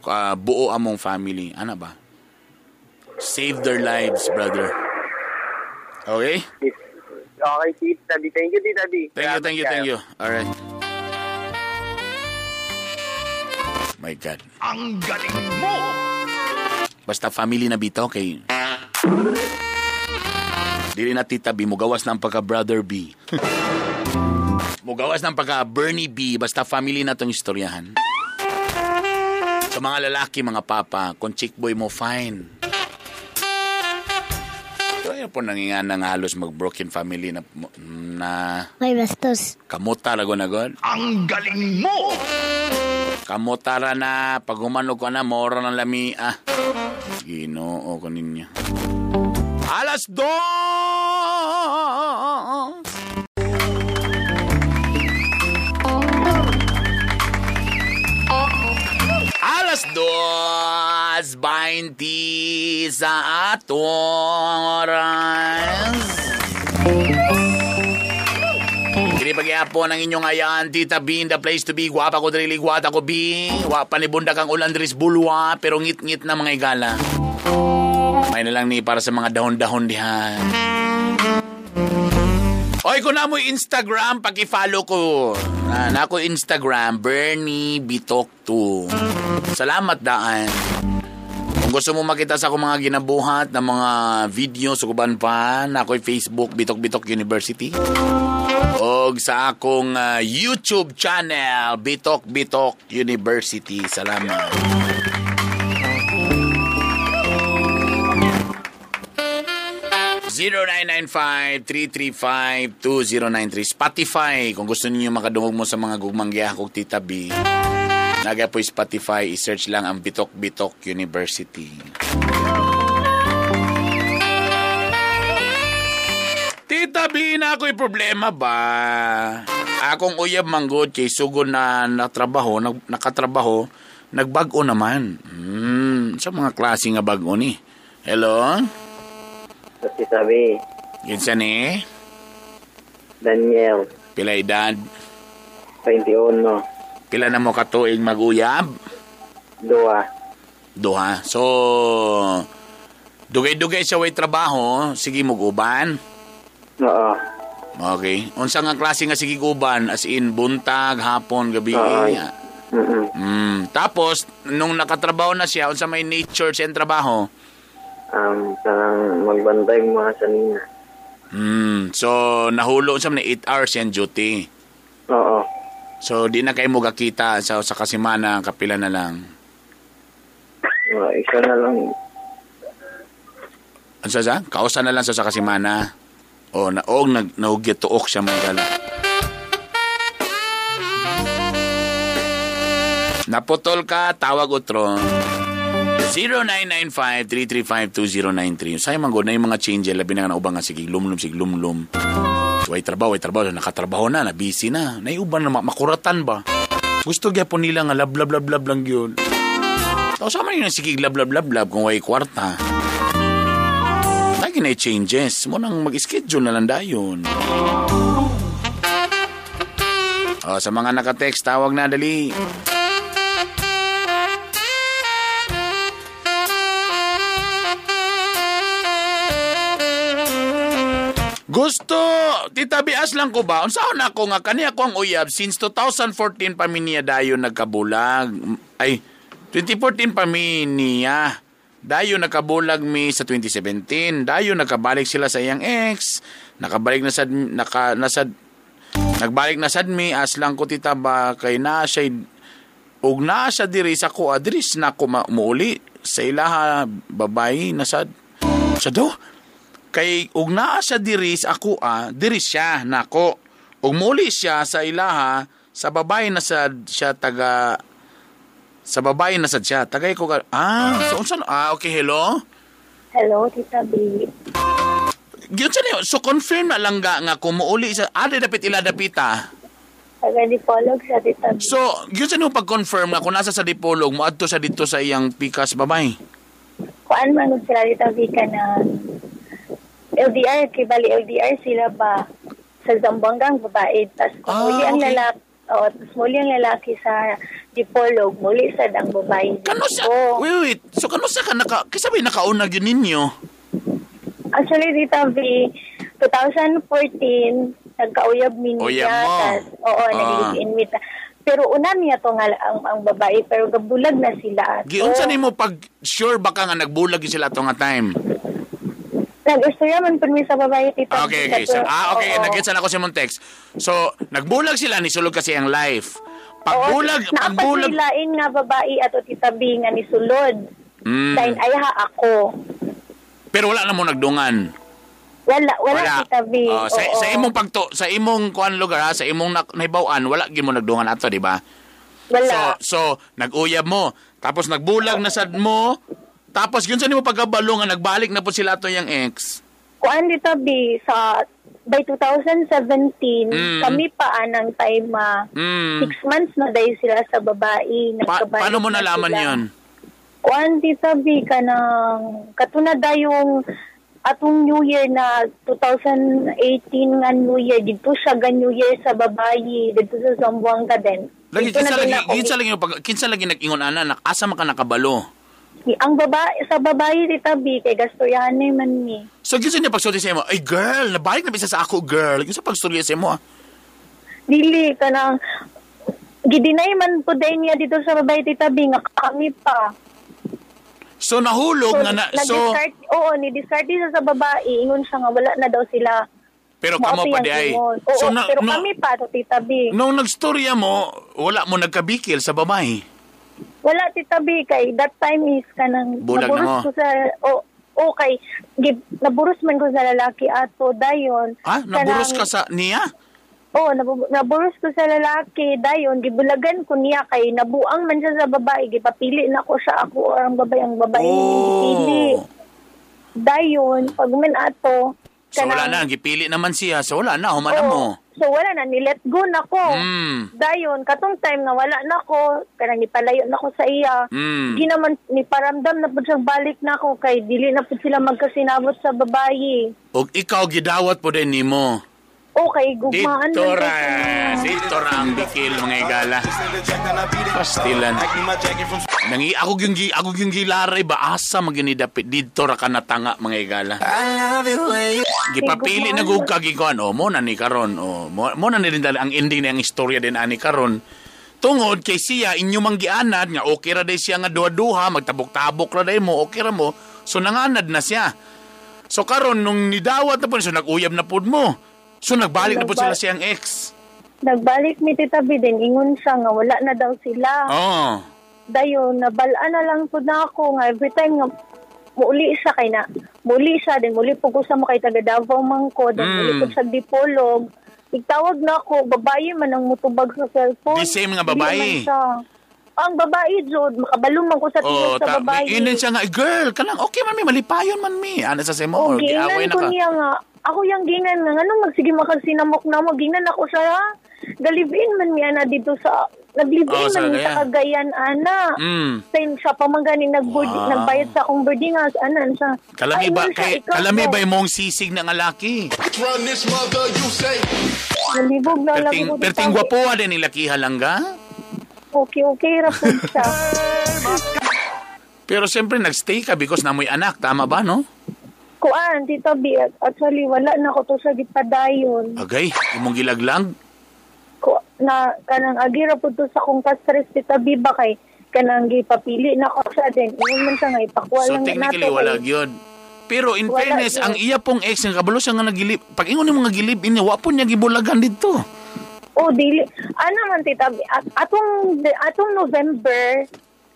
[SPEAKER 3] Ah, buo among family. Ano ba? Save their lives, brother. Okay?
[SPEAKER 8] Okay, Tita B. Thank you, Tita B.
[SPEAKER 3] Thank you, thank you, thank you. All right. My God.
[SPEAKER 10] Ang galing mo!
[SPEAKER 3] Basta family na bitaw kay... Dili na tita B, mugawas ng pagka-brother B. mugawas ng pagka-Bernie B, basta family na tong istoryahan. Sa mga lalaki, mga papa, kung chick boy mo, fine. Yun po nangingan ng halos mag-broken family na, na
[SPEAKER 9] May bastos.
[SPEAKER 3] kamuta lago na god.
[SPEAKER 10] Ang galing mo!
[SPEAKER 3] Kamotara na, pag humanog ka na, mora ng lami, ah. Ginoo ko ninyo. Alas dos! 20 sa atong oras. Kini pagyapon ang inyong ayan, Tita B, the place to be. Guwapa ko dali guwata ko, B. Wa panibunda kang ulan dris bulwa, pero ngit-ngit na mga igala. May na lang ni para sa mga dahon-dahon dihan. Oy, kung na mo Instagram, paki-follow ko. Na, na ako Instagram, Bernie Bitok 2. Salamat daan. Kung gusto mo makita sa akong mga ginabuhat na mga video, sukuban pa, na ako'y Facebook, Bitok Bitok University. O sa akong ah, YouTube channel, Bitok Bitok University. Salamat. 0995-335-2093. Spotify, kung gusto niyo makadungog mo sa mga gugmanggiya kong Tita B. Naga po Spotify, i-search lang ang Bitok Bitok University. Tita B, na ako'y problema ba? Akong uyab manggod kay sugod na natrabaho, nag, nakatrabaho, nagbago naman. Hmm, sa mga klase nga bago ni. Hello?
[SPEAKER 8] Kasi sabi,
[SPEAKER 3] Kinsa ni?
[SPEAKER 8] Daniel,
[SPEAKER 3] Pila edad?
[SPEAKER 8] 21,
[SPEAKER 3] Pila na mo katuig maguyab?
[SPEAKER 8] Dua.
[SPEAKER 3] Duha. So, dugay-dugay sa way trabaho, sige mo guban.
[SPEAKER 8] Oo.
[SPEAKER 3] Okay. Unsa nga klase nga sige guban? As in, buntag, hapon, gabi.
[SPEAKER 8] Oo. Mm-mm.
[SPEAKER 3] Mm. Tapos, nung nakatrabaho na siya, unsa may nature siya trabaho?
[SPEAKER 8] Um, parang magbantay mga sanina.
[SPEAKER 3] Hmm. So, nahulo sa na 8 hours yan duty.
[SPEAKER 8] Oo.
[SPEAKER 3] So, di na kayo mo gakita sa, sa kasimana, kapila na lang.
[SPEAKER 8] Mga isa na lang.
[SPEAKER 3] Ano sa sa? Kausa na lang sa sa kasimana. O, na, o nag, nahugyatuok siya mga gala. Naputol ka, tawag utro. 0995-335-2093. Sa'yo man na yung mga change, labi na nga na ubang nga, sige, lumlum, sige, lumlum. Way trabaho, way trabaho, nakatrabaho na, na busy na. Naiuban na, ma- makuratan ba? Gusto gya po nila nga, lab, lab, lab, lab lang yun. Tapos sama yun, sige, lab, lab, lab, lab, kung way kwarta. Lagi na changes. Mo nang mag-schedule na lang dayon. O, sa mga naka-text, tawag na, dali. Gusto, tita bias lang ko ba? Unsaon ako nga kani ako ang uyab since 2014 pa mi niya dayon nagkabulag. Ay, 2014 pa mi niya. Dayo nakabulag mi sa 2017. Dayo nakabalik sila sa iyang ex. Nakabalik na sad naka nasad nagbalik na sad mi as lang ko tita ba kay na siya ug na siya diri sa ko adris na ko muuli sa ilaha babayi na sad sa do kay ug naa siya diri sa ako ah diri siya nako. Ug muli siya sa ilaha sa babae na sad siya taga sa babae na sad siya. Tagay ko ka- ah so unsa ah okay hello?
[SPEAKER 4] Hello, Tita B.
[SPEAKER 3] gyud sa niyo so confirm na lang nga nga kung muuli sa ade dapit ila dapita
[SPEAKER 4] Taga Dipolog sa Tita B.
[SPEAKER 3] so gyud sa niyo pag-confirm nga kung nasa sa dipolog moadto sa dito sa iyang pikas babae
[SPEAKER 4] Kuan man sila Tita B ka na LDR, kay bali LDR sila ba sa Zamboangang babae. Tapos
[SPEAKER 3] Ah,
[SPEAKER 4] muli ang
[SPEAKER 3] okay.
[SPEAKER 4] lalaki, oh, tapos muli ang lalaki sa Dipolog, muli sa ang babae.
[SPEAKER 3] kano sa
[SPEAKER 4] dito.
[SPEAKER 3] wait wait so kano sa ka naka kisabi nakauna gyud ninyo
[SPEAKER 4] Actually, Tita B, 2014, nagkauyab mi
[SPEAKER 3] Uyab
[SPEAKER 4] niya. tas- oo,
[SPEAKER 3] Ah.
[SPEAKER 4] mi. ta- Pero una niya to nga ang, ang babae, pero gabulag na sila.
[SPEAKER 3] giunsa
[SPEAKER 4] So,
[SPEAKER 3] nimo pag sure baka nga nagbulag yun sila to nga time
[SPEAKER 4] Nag-istorya man po mi sa babae, Tita
[SPEAKER 3] Okay, okay. So, ah, okay.
[SPEAKER 4] oo.
[SPEAKER 3] Nag-gets na ako si text. So, nagbulag sila, nisulog kasi ang life. Pagbulag, pagbulag...
[SPEAKER 4] Naapagbilain nga babae ato Tita B nga ni sulod.
[SPEAKER 3] Mm,
[SPEAKER 4] Dahil ayaha ako.
[SPEAKER 3] pero wala na mo nagdungan.
[SPEAKER 4] Wala, wala, Tita B.
[SPEAKER 3] Oh, sa,
[SPEAKER 4] Oo.
[SPEAKER 3] sa imong pagto, sa imong kuan lugar ha, sa imong na, nahibawan, wala gid mo nagdungan ato, di ba?
[SPEAKER 4] Wala.
[SPEAKER 3] So, so nag-uyab mo, tapos nagbulag na sad mo, tapos yun sa nimo pagkabalo nga nagbalik na po sila to yung ex.
[SPEAKER 4] Kuan Tita B, sa by 2017,
[SPEAKER 3] Mm.
[SPEAKER 4] kami pa anang time ma
[SPEAKER 3] Mm.
[SPEAKER 4] six months na dahil sila sa babae.
[SPEAKER 3] Pa-
[SPEAKER 4] Nagkabalik
[SPEAKER 3] paano mo
[SPEAKER 4] na
[SPEAKER 3] nalaman
[SPEAKER 4] sila.
[SPEAKER 3] yun?
[SPEAKER 4] Kuan Tita B, kanang katuna da yung atong New Year na 2018 nga New Year, dito siya ga New Year sa babae, dito sa Zamboanga din.
[SPEAKER 3] Lagi
[SPEAKER 4] Dito
[SPEAKER 3] kinsa
[SPEAKER 4] na din
[SPEAKER 3] lagi
[SPEAKER 4] ako-
[SPEAKER 3] kinsa lagi pag kinsa lagi nag-ingon ana nak asa man ka nakabalo.
[SPEAKER 4] Ang babae, sa babae Tita B, kay gastoryahan man ni.
[SPEAKER 3] So kinsa niya pagsulti sa imo? Ay girl, nabalik na bisa sa ako girl. Kinsa pagstorya sa imo? ah?
[SPEAKER 4] Dili, kanang gidinay man po dahil niya dito sa babae Tita B, nga kami pa.
[SPEAKER 3] So nahulog nga na so
[SPEAKER 4] oo, ni-discard siya sa babae, ingon siya nga wala na daw sila.
[SPEAKER 3] pero kamo pa di ay.
[SPEAKER 4] Oo,
[SPEAKER 3] So na,
[SPEAKER 4] pero
[SPEAKER 3] no,
[SPEAKER 4] kami pa, Tita B.
[SPEAKER 3] nung nagstorya mo, wala mo nagkabikil sa babae.
[SPEAKER 4] Wala Tita B, kay that time is kanang
[SPEAKER 3] Bulag na mo.
[SPEAKER 4] ko sa, oh, Okay, gib, naburos man ko sa lalaki ato dayon.
[SPEAKER 3] Ah, naburos ka sa niya?
[SPEAKER 4] Oo, nabu- naburos ko sa lalaki dayon gibulagan ko niya kay nabuang man siya sa babae gipapili na ko siya ako ang babae ang babae oh. pili. Dayon pag man ato
[SPEAKER 3] So wala na, gipili naman siya. So wala na, humana
[SPEAKER 4] Oo.
[SPEAKER 3] mo.
[SPEAKER 4] So wala na ni let go na ko.
[SPEAKER 3] Mm.
[SPEAKER 4] Dayon katong time nga wala na ko kanang nipalayo na ko sa iya.
[SPEAKER 3] Mm.
[SPEAKER 4] Di naman ni paramdam na pud siyang balik na ko kay dili na pud sila magkasinabot sa babae.
[SPEAKER 3] O ikaw gidawat po din nimo.
[SPEAKER 4] Okay, gugmaan
[SPEAKER 3] Dito
[SPEAKER 4] man
[SPEAKER 3] ra, dito ra ang bikil mga igala. Pastilan. Nangi ako yung gi ako yung gilaray ba asa maginidapit dito ra ka natanga mga igala. Gipapili na gug kag ikuan oh mo na ni karon oh mo, mo na ni rin dali ang ending na ang istorya din ani karon. Tungod kay siya inyo manggianad nga okay ra day siya nga duha-duha magtabok-tabok ra day mo okay ra mo so nanganad na siya. So karon nung nidawat na po so nag-uyab na pud mo. So nagbalik na po sila siyang ex.
[SPEAKER 4] Nagbalik mi tita B din ingon siya nga wala na daw sila.
[SPEAKER 3] Oh.
[SPEAKER 4] Dayon nabalaan na lang pud na ako nga every time nga muli siya kay na muli siya din muli po ko sa mo kay taga Davao man ko din
[SPEAKER 3] Mm.
[SPEAKER 4] muli po sa Dipolog Igtawag na ako, babae man ang mutubag sa cellphone.
[SPEAKER 3] The same nga babae?
[SPEAKER 4] Ang babae, Jod, makabalo man ko sa
[SPEAKER 3] Oh,
[SPEAKER 4] tingin sa
[SPEAKER 3] ta,
[SPEAKER 4] babae.
[SPEAKER 3] inin siya nga, girl, kanang okay man mi, malipayon man mi. Ano sa semo,
[SPEAKER 4] O,
[SPEAKER 3] or giaway na
[SPEAKER 4] ko
[SPEAKER 3] ka.
[SPEAKER 4] niya nga. Ako yung gingan nga. Ano, magsige makagsinamok na mo. Gingan ako siya. Galibin man niya na dito sa... Naglibin
[SPEAKER 3] Oh, sa
[SPEAKER 4] man niya sa Cagayan, ana.
[SPEAKER 3] Mm.
[SPEAKER 4] Sa siya pa man ganing nag-board,
[SPEAKER 3] Ah.
[SPEAKER 4] nagbayad sa akong boarding house. Anan siya.
[SPEAKER 3] Kalami ba,
[SPEAKER 4] ano siya,
[SPEAKER 3] kay, kalami ba yung mong sisig ng alaki?
[SPEAKER 4] Nalibog na lang
[SPEAKER 3] Perting,
[SPEAKER 4] ko.
[SPEAKER 3] perting gwapo din nilaki halangga.
[SPEAKER 4] Okay, okay, rapod siya.
[SPEAKER 3] Pero siyempre, nagstay ka because namoy anak. Tama ba, no?
[SPEAKER 4] Kuan, Tita B, actually, wala na ko to sa gipadayon.
[SPEAKER 3] Agay, imong gilaglag.
[SPEAKER 4] ko na kanang agira po to sa kong kastres tita biba kay kanang gipapili na ko sa din ingon man siya nga ipakuha
[SPEAKER 3] So,
[SPEAKER 4] lang
[SPEAKER 3] technically, wala
[SPEAKER 4] kay-
[SPEAKER 3] yun. Pero in
[SPEAKER 4] Wala
[SPEAKER 3] fairness,
[SPEAKER 4] yun.
[SPEAKER 3] ang iya pong ex, nga kabalo siya nga nagilip. Pag ingon mo nga gilip, inya, wapo niya gibulagan dito.
[SPEAKER 4] oh dili ano man tita B at, atong atong November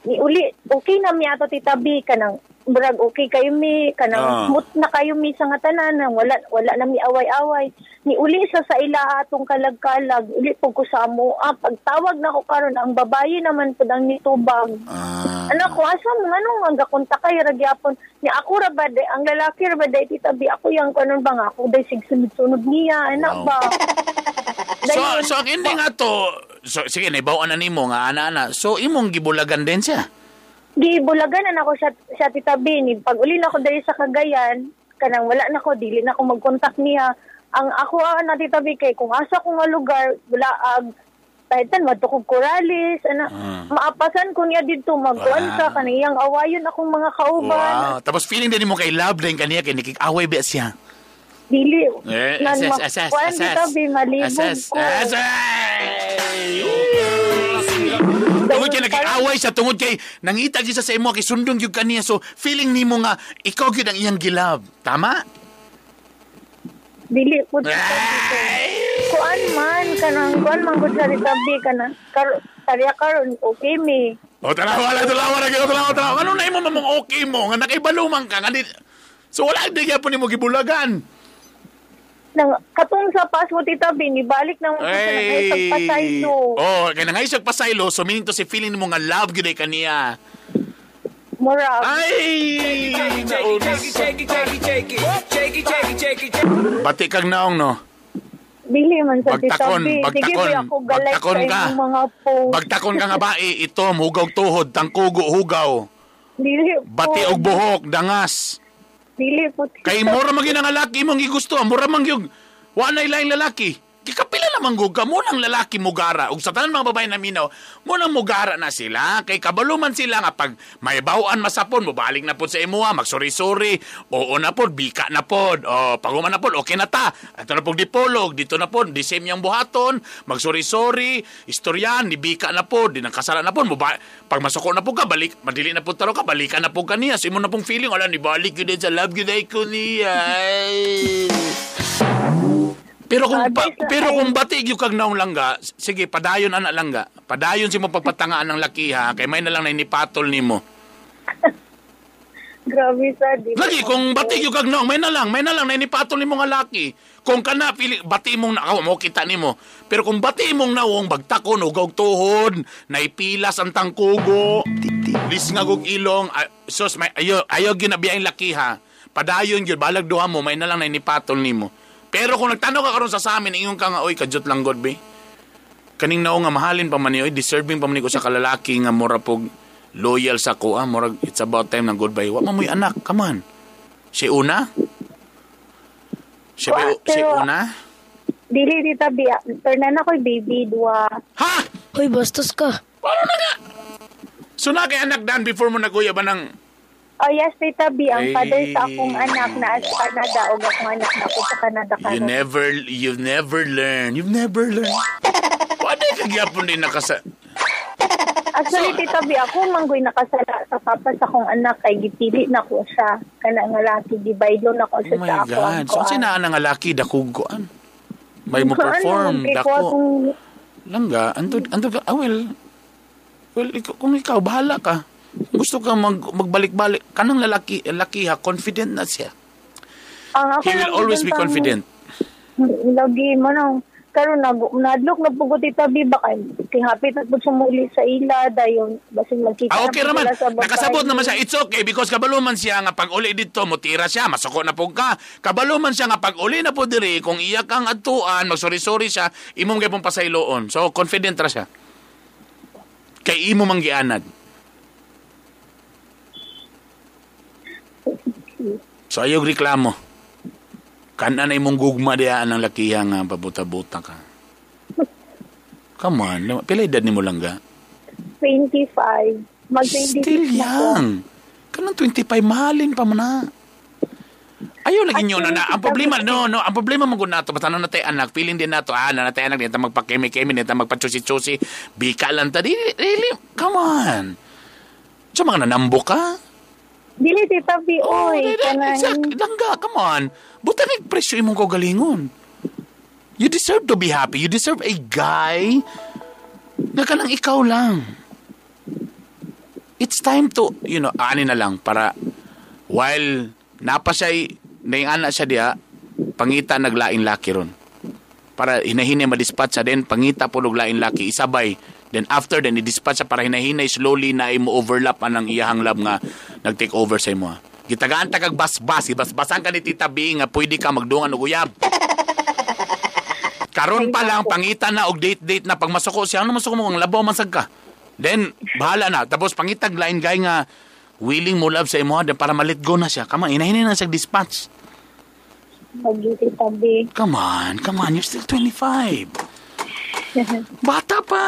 [SPEAKER 4] ni uli okay na mi ato tita B kanang brag okay kayo mi kanang
[SPEAKER 3] Ah.
[SPEAKER 4] smooth na kayo mi sa nga tanan wala wala na mi away-away ni uli siya sa ila atong kalag-kalag uli po ko sa amo ah, pagtawag na ko karon ang babae naman pud ang nitubag
[SPEAKER 3] Ah.
[SPEAKER 4] Anak ko, asa mo, anong ang gakunta kay ragyapon? Ni ako ra ba, day, ang lalaki ra ba, day, tita B, ako yung kanon ba nga, ako day, sigsunod-sunod niya, anak
[SPEAKER 3] Wow.
[SPEAKER 4] ba?
[SPEAKER 3] So, so ang ending nga to, so, sige, naibawaan na nimo nga ana-ana. So, imong gibulagan din siya.
[SPEAKER 4] Gibulagan na ako sa, sa tita B, ni pag uli na ako dali sa Cagayan, kanang wala na ko, dili na ako mag-contact niya. Ang ako ah, na tita B, kay kung asa ko nga lugar, wala, ag, Tahitan, matukog Corales, ana,
[SPEAKER 3] Ah.
[SPEAKER 4] maapasan ko niya dito, magkuhan
[SPEAKER 3] Wow.
[SPEAKER 4] sa kaniyang awayon akong mga kauban.
[SPEAKER 3] Wow. Tapos feeling din mo kay love din kaniya, kay nikik-away ba siya?
[SPEAKER 4] Dili.
[SPEAKER 3] Eh,
[SPEAKER 4] Nan
[SPEAKER 3] assess.
[SPEAKER 4] kita, be, malibog
[SPEAKER 3] Assess,
[SPEAKER 4] ko.
[SPEAKER 3] assess. Tungod kay nag-away siya, tungod kay nangita gyud sa imo, kay sundong gyud kaniya. So, feeling nimo nga, ikaw gyud ang iyang gilab. Tama?
[SPEAKER 4] Dili po. Kuan man, kanang kuan man ko sa ritabi, kanang, kar, tarya karon okay mi.
[SPEAKER 3] O, tanawa lang, tanawa lang, tanawa, tanawa. Ano na imo mamang okay mo? Nga nakaibaluman ka, nga. So, wala di kaya po nimo gibulagan.
[SPEAKER 4] Nang, katong sa pas mo titabi, ni balik na mo sa
[SPEAKER 3] Ay!
[SPEAKER 4] nangayag
[SPEAKER 3] Oh, kaya nangaysag pasaylo, so meaning to si feeling mo nga love gyud kaniya.
[SPEAKER 4] Murag.
[SPEAKER 3] Ay! Bati kang naong, no?
[SPEAKER 4] Dili man sa
[SPEAKER 3] Bagtakon,
[SPEAKER 4] titabi. Sige
[SPEAKER 3] bagtakon,
[SPEAKER 4] ba ako galay
[SPEAKER 3] bagtakon ka.
[SPEAKER 4] mga po.
[SPEAKER 3] Bagtakon ka nga ba, eh, ito, hugaw tuhod, tangkugo, hugaw,
[SPEAKER 4] Dili
[SPEAKER 3] bati og buhok, dangas.
[SPEAKER 4] Dili po.
[SPEAKER 3] Kay mura man ang lalaki mong gigusto, mura man gyud. Wa na ilaing lalaki. Kikapila naman gug ka mo nang lalaki mugara ug sa tanan mga babae na minaw mo nang mugara na sila. Kay kabaluman sila nga pag may bawaan masapon mo balik na pod sa imuha magsori-sori oo na pod bika na pod. O paguman na pod okay na ta. Ato na pod dipolog dito na pod di same yang buhaton. Magsori-sori istoryan ni bika na pod di nang kasala na pod. Mo ba, pag masuko na pod ka balik madili na pod taro ka balikan na pod kaniya so imo na pong feeling wala ni balik gyud sa love gyud ko niya. Pero kung pa, pero
[SPEAKER 4] ay-
[SPEAKER 3] kung batig yung kag naong langga, sige padayon ana langga. Padayon si mo pagpatangaan ng laki ha, kay may na lang na inipatol nimo.
[SPEAKER 4] Grabe sa di.
[SPEAKER 3] Lagi, kung bati yung kag naong, may na lang, may na lang, na inipatol ni mga laki. Kung ka na, pili, bati mong na, oh, mo kita ni mo. Pero kung bati mong naong, bagtakon, ugaw tuhod, naipilas ang tangkugo, lis nga gug ilong, sos, may, ayo, ayo ginabiyang laki ha. Padayon yun, balag duha mo, may na lang na inipatol ni mo. Pero kung nagtanong ka karon sa sa amin, ingon ka nga, oy, kadyot lang god, be. Kaning nao nga mahalin pa man ni, oy, deserving pa man ni ko sa kalalaki nga mura pog loyal sa ko, ah, murag, it's about time ng goodbye. Wa mo mo'y anak, come on. Si una? Si,
[SPEAKER 4] Wa,
[SPEAKER 3] si una?
[SPEAKER 4] Dili tita bi. Turnan ako baby dua.
[SPEAKER 3] Ha?
[SPEAKER 9] Hoy, bastos ka.
[SPEAKER 3] Paano na nga? So na kay anak dan before mo naguya ba ng...
[SPEAKER 4] Oh yes, tita bi. Ang
[SPEAKER 3] Ay.
[SPEAKER 4] father sa akong anak na sa Canada o akong anak na ako sa Canada
[SPEAKER 3] You
[SPEAKER 4] karon.
[SPEAKER 3] never, you've never learned. You've never learned. Wala kagyapon din nakasa...
[SPEAKER 4] Actually, tita bi, ako manggoy nakasala sa papa sa akong anak kay gipili na ko siya. Kana nga laki, gibaylo na ko
[SPEAKER 3] Oh
[SPEAKER 4] siya
[SPEAKER 3] my
[SPEAKER 4] sa ako.
[SPEAKER 3] God. So, sinaan nga laki, dakugoan. May mo perform, dako. Langga, ando, ando ka, ah, well, well, ikaw, kung ikaw, bahala ka. Gusto ka mag, magbalik-balik, kanang lalaki, lalaki ha, confident na siya.
[SPEAKER 4] Ang ako
[SPEAKER 3] He will always be confident.
[SPEAKER 4] Lagi mo nang karon nag nadlok na pugod ita bi ba kay kay hapit at pud sumuli sa ila dayon basin magkita
[SPEAKER 3] Ah, okay
[SPEAKER 4] na pud
[SPEAKER 3] naman. Nakasabot naman siya. It's okay because kabalo man siya nga pag uli dito, mutira siya, masuko na po ka. Kabalo man siya nga pag uli na po diri, kung iya kang atuan, magsori-sori siya, imong gaypong pasayloon. So, confident ra siya. Kay imo manggianad. So, ayog reklamo. Kana na imong gugma diya ang lakiha nga pabuta-buta ka. Come on. Pila edad ni mo lang ga?
[SPEAKER 4] 25 mag 26
[SPEAKER 3] Still
[SPEAKER 4] na
[SPEAKER 3] young. Kanang 25, mahalin pa mo na. Ayaw lagi nyo na na. Ang problema, no, no. Ang problema mo nato, basta na natay anak, feeling din nato, ah, na natay anak, dito magpakemi-kemi, dito magpachusi-chusi, bika lang ta. Really, really, come on. So, mga nanambo ka?
[SPEAKER 4] Dili tita bi
[SPEAKER 3] Oh,
[SPEAKER 4] oy
[SPEAKER 3] di- di-
[SPEAKER 4] kanang
[SPEAKER 3] exact. Langga, come on. Buta na presyo imong kagalingon. You deserve to be happy. You deserve a guy na kanang ikaw lang. It's time to, you know, ani na lang para while napa siya, naingana siya diya, pangita naglaing laki ron. Para hinahinay madispatch siya, then pangita po naglaing laki, isabay. Then after, then i-dispatch siya para hinahinay slowly na imo overlap anang iyahang lab nga nag-take over sa imo. Gitagaan ta kag basbas, ibasbasan ka ni Tita B nga pwede ka magdungan og uyab. Karon pa lang pangita na og date-date na pag masuko siya, ano masuko mo ang labaw man ka. Then bahala na. Tapos pangitag line guy nga willing mo love sa imo then para ma-let go na siya. On, inahinay na siya dispatch.
[SPEAKER 4] Lagi tita bi.
[SPEAKER 3] Come on, come on, you're still 25. Bata pa.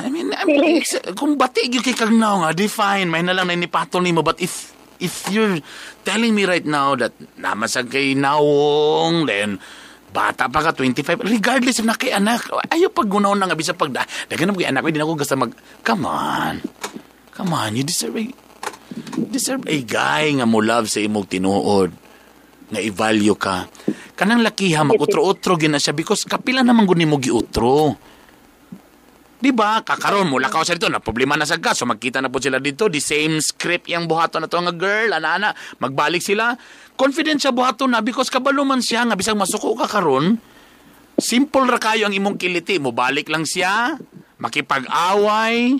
[SPEAKER 3] I mean, I mean kung bati yung kay Kagnaw nga, define, may na lang na inipatol ni mo. But if, if you're telling me right now that namasag kay Nawong, then bata pa ka, 25, regardless if na kay anak, ayaw pag gunaw na nga, bisa pag, da- dagan na mo kay anak, hindi na ako gasta mag, come on. Come on, you deserve a, deserve a guy nga mo love sa imong tinuod nga i-value ka. Kanang lakiha, mag-utro-utro gina siya because kapila naman guni mo giutro. Di ba? Kakaroon mo, lakaw sa dito, na problema na sa gas. So magkita na po sila dito, the same script yung buhato na to nga girl, ana-ana, magbalik sila. Confident siya buhato na because kabalo man siya nga, bisang masuko ka karon simple ra kayo ang imong kiliti. Mo balik lang siya, makipag-away,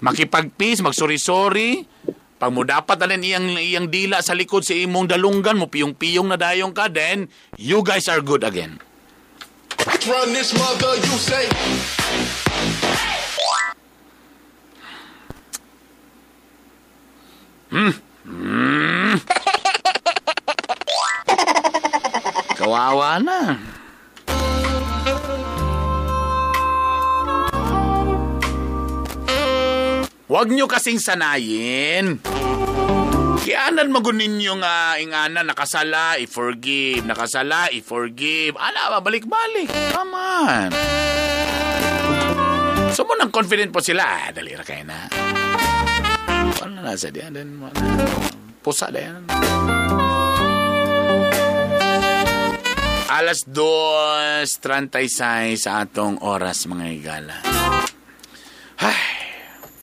[SPEAKER 3] makipag-peace, magsori-sori. Pag mo dapat alin iyang, iyang dila sa likod sa imong dalunggan, mo piyong-piyong na dayong ka, then you guys are good again.
[SPEAKER 11] Run this mother, you say.
[SPEAKER 3] Kawawa na. Huwag nyo kasing sanayin. Kianan magun ninyo nga ingana nakasala, i-forgive, nakasala, i-forgive. Ala, balik-balik. Come on. So mo nang confident po sila. Ah, dali ra kayo na. Ano na sa diyan? Pusa na. Alas 2.36 sa atong oras, mga igala. Ay,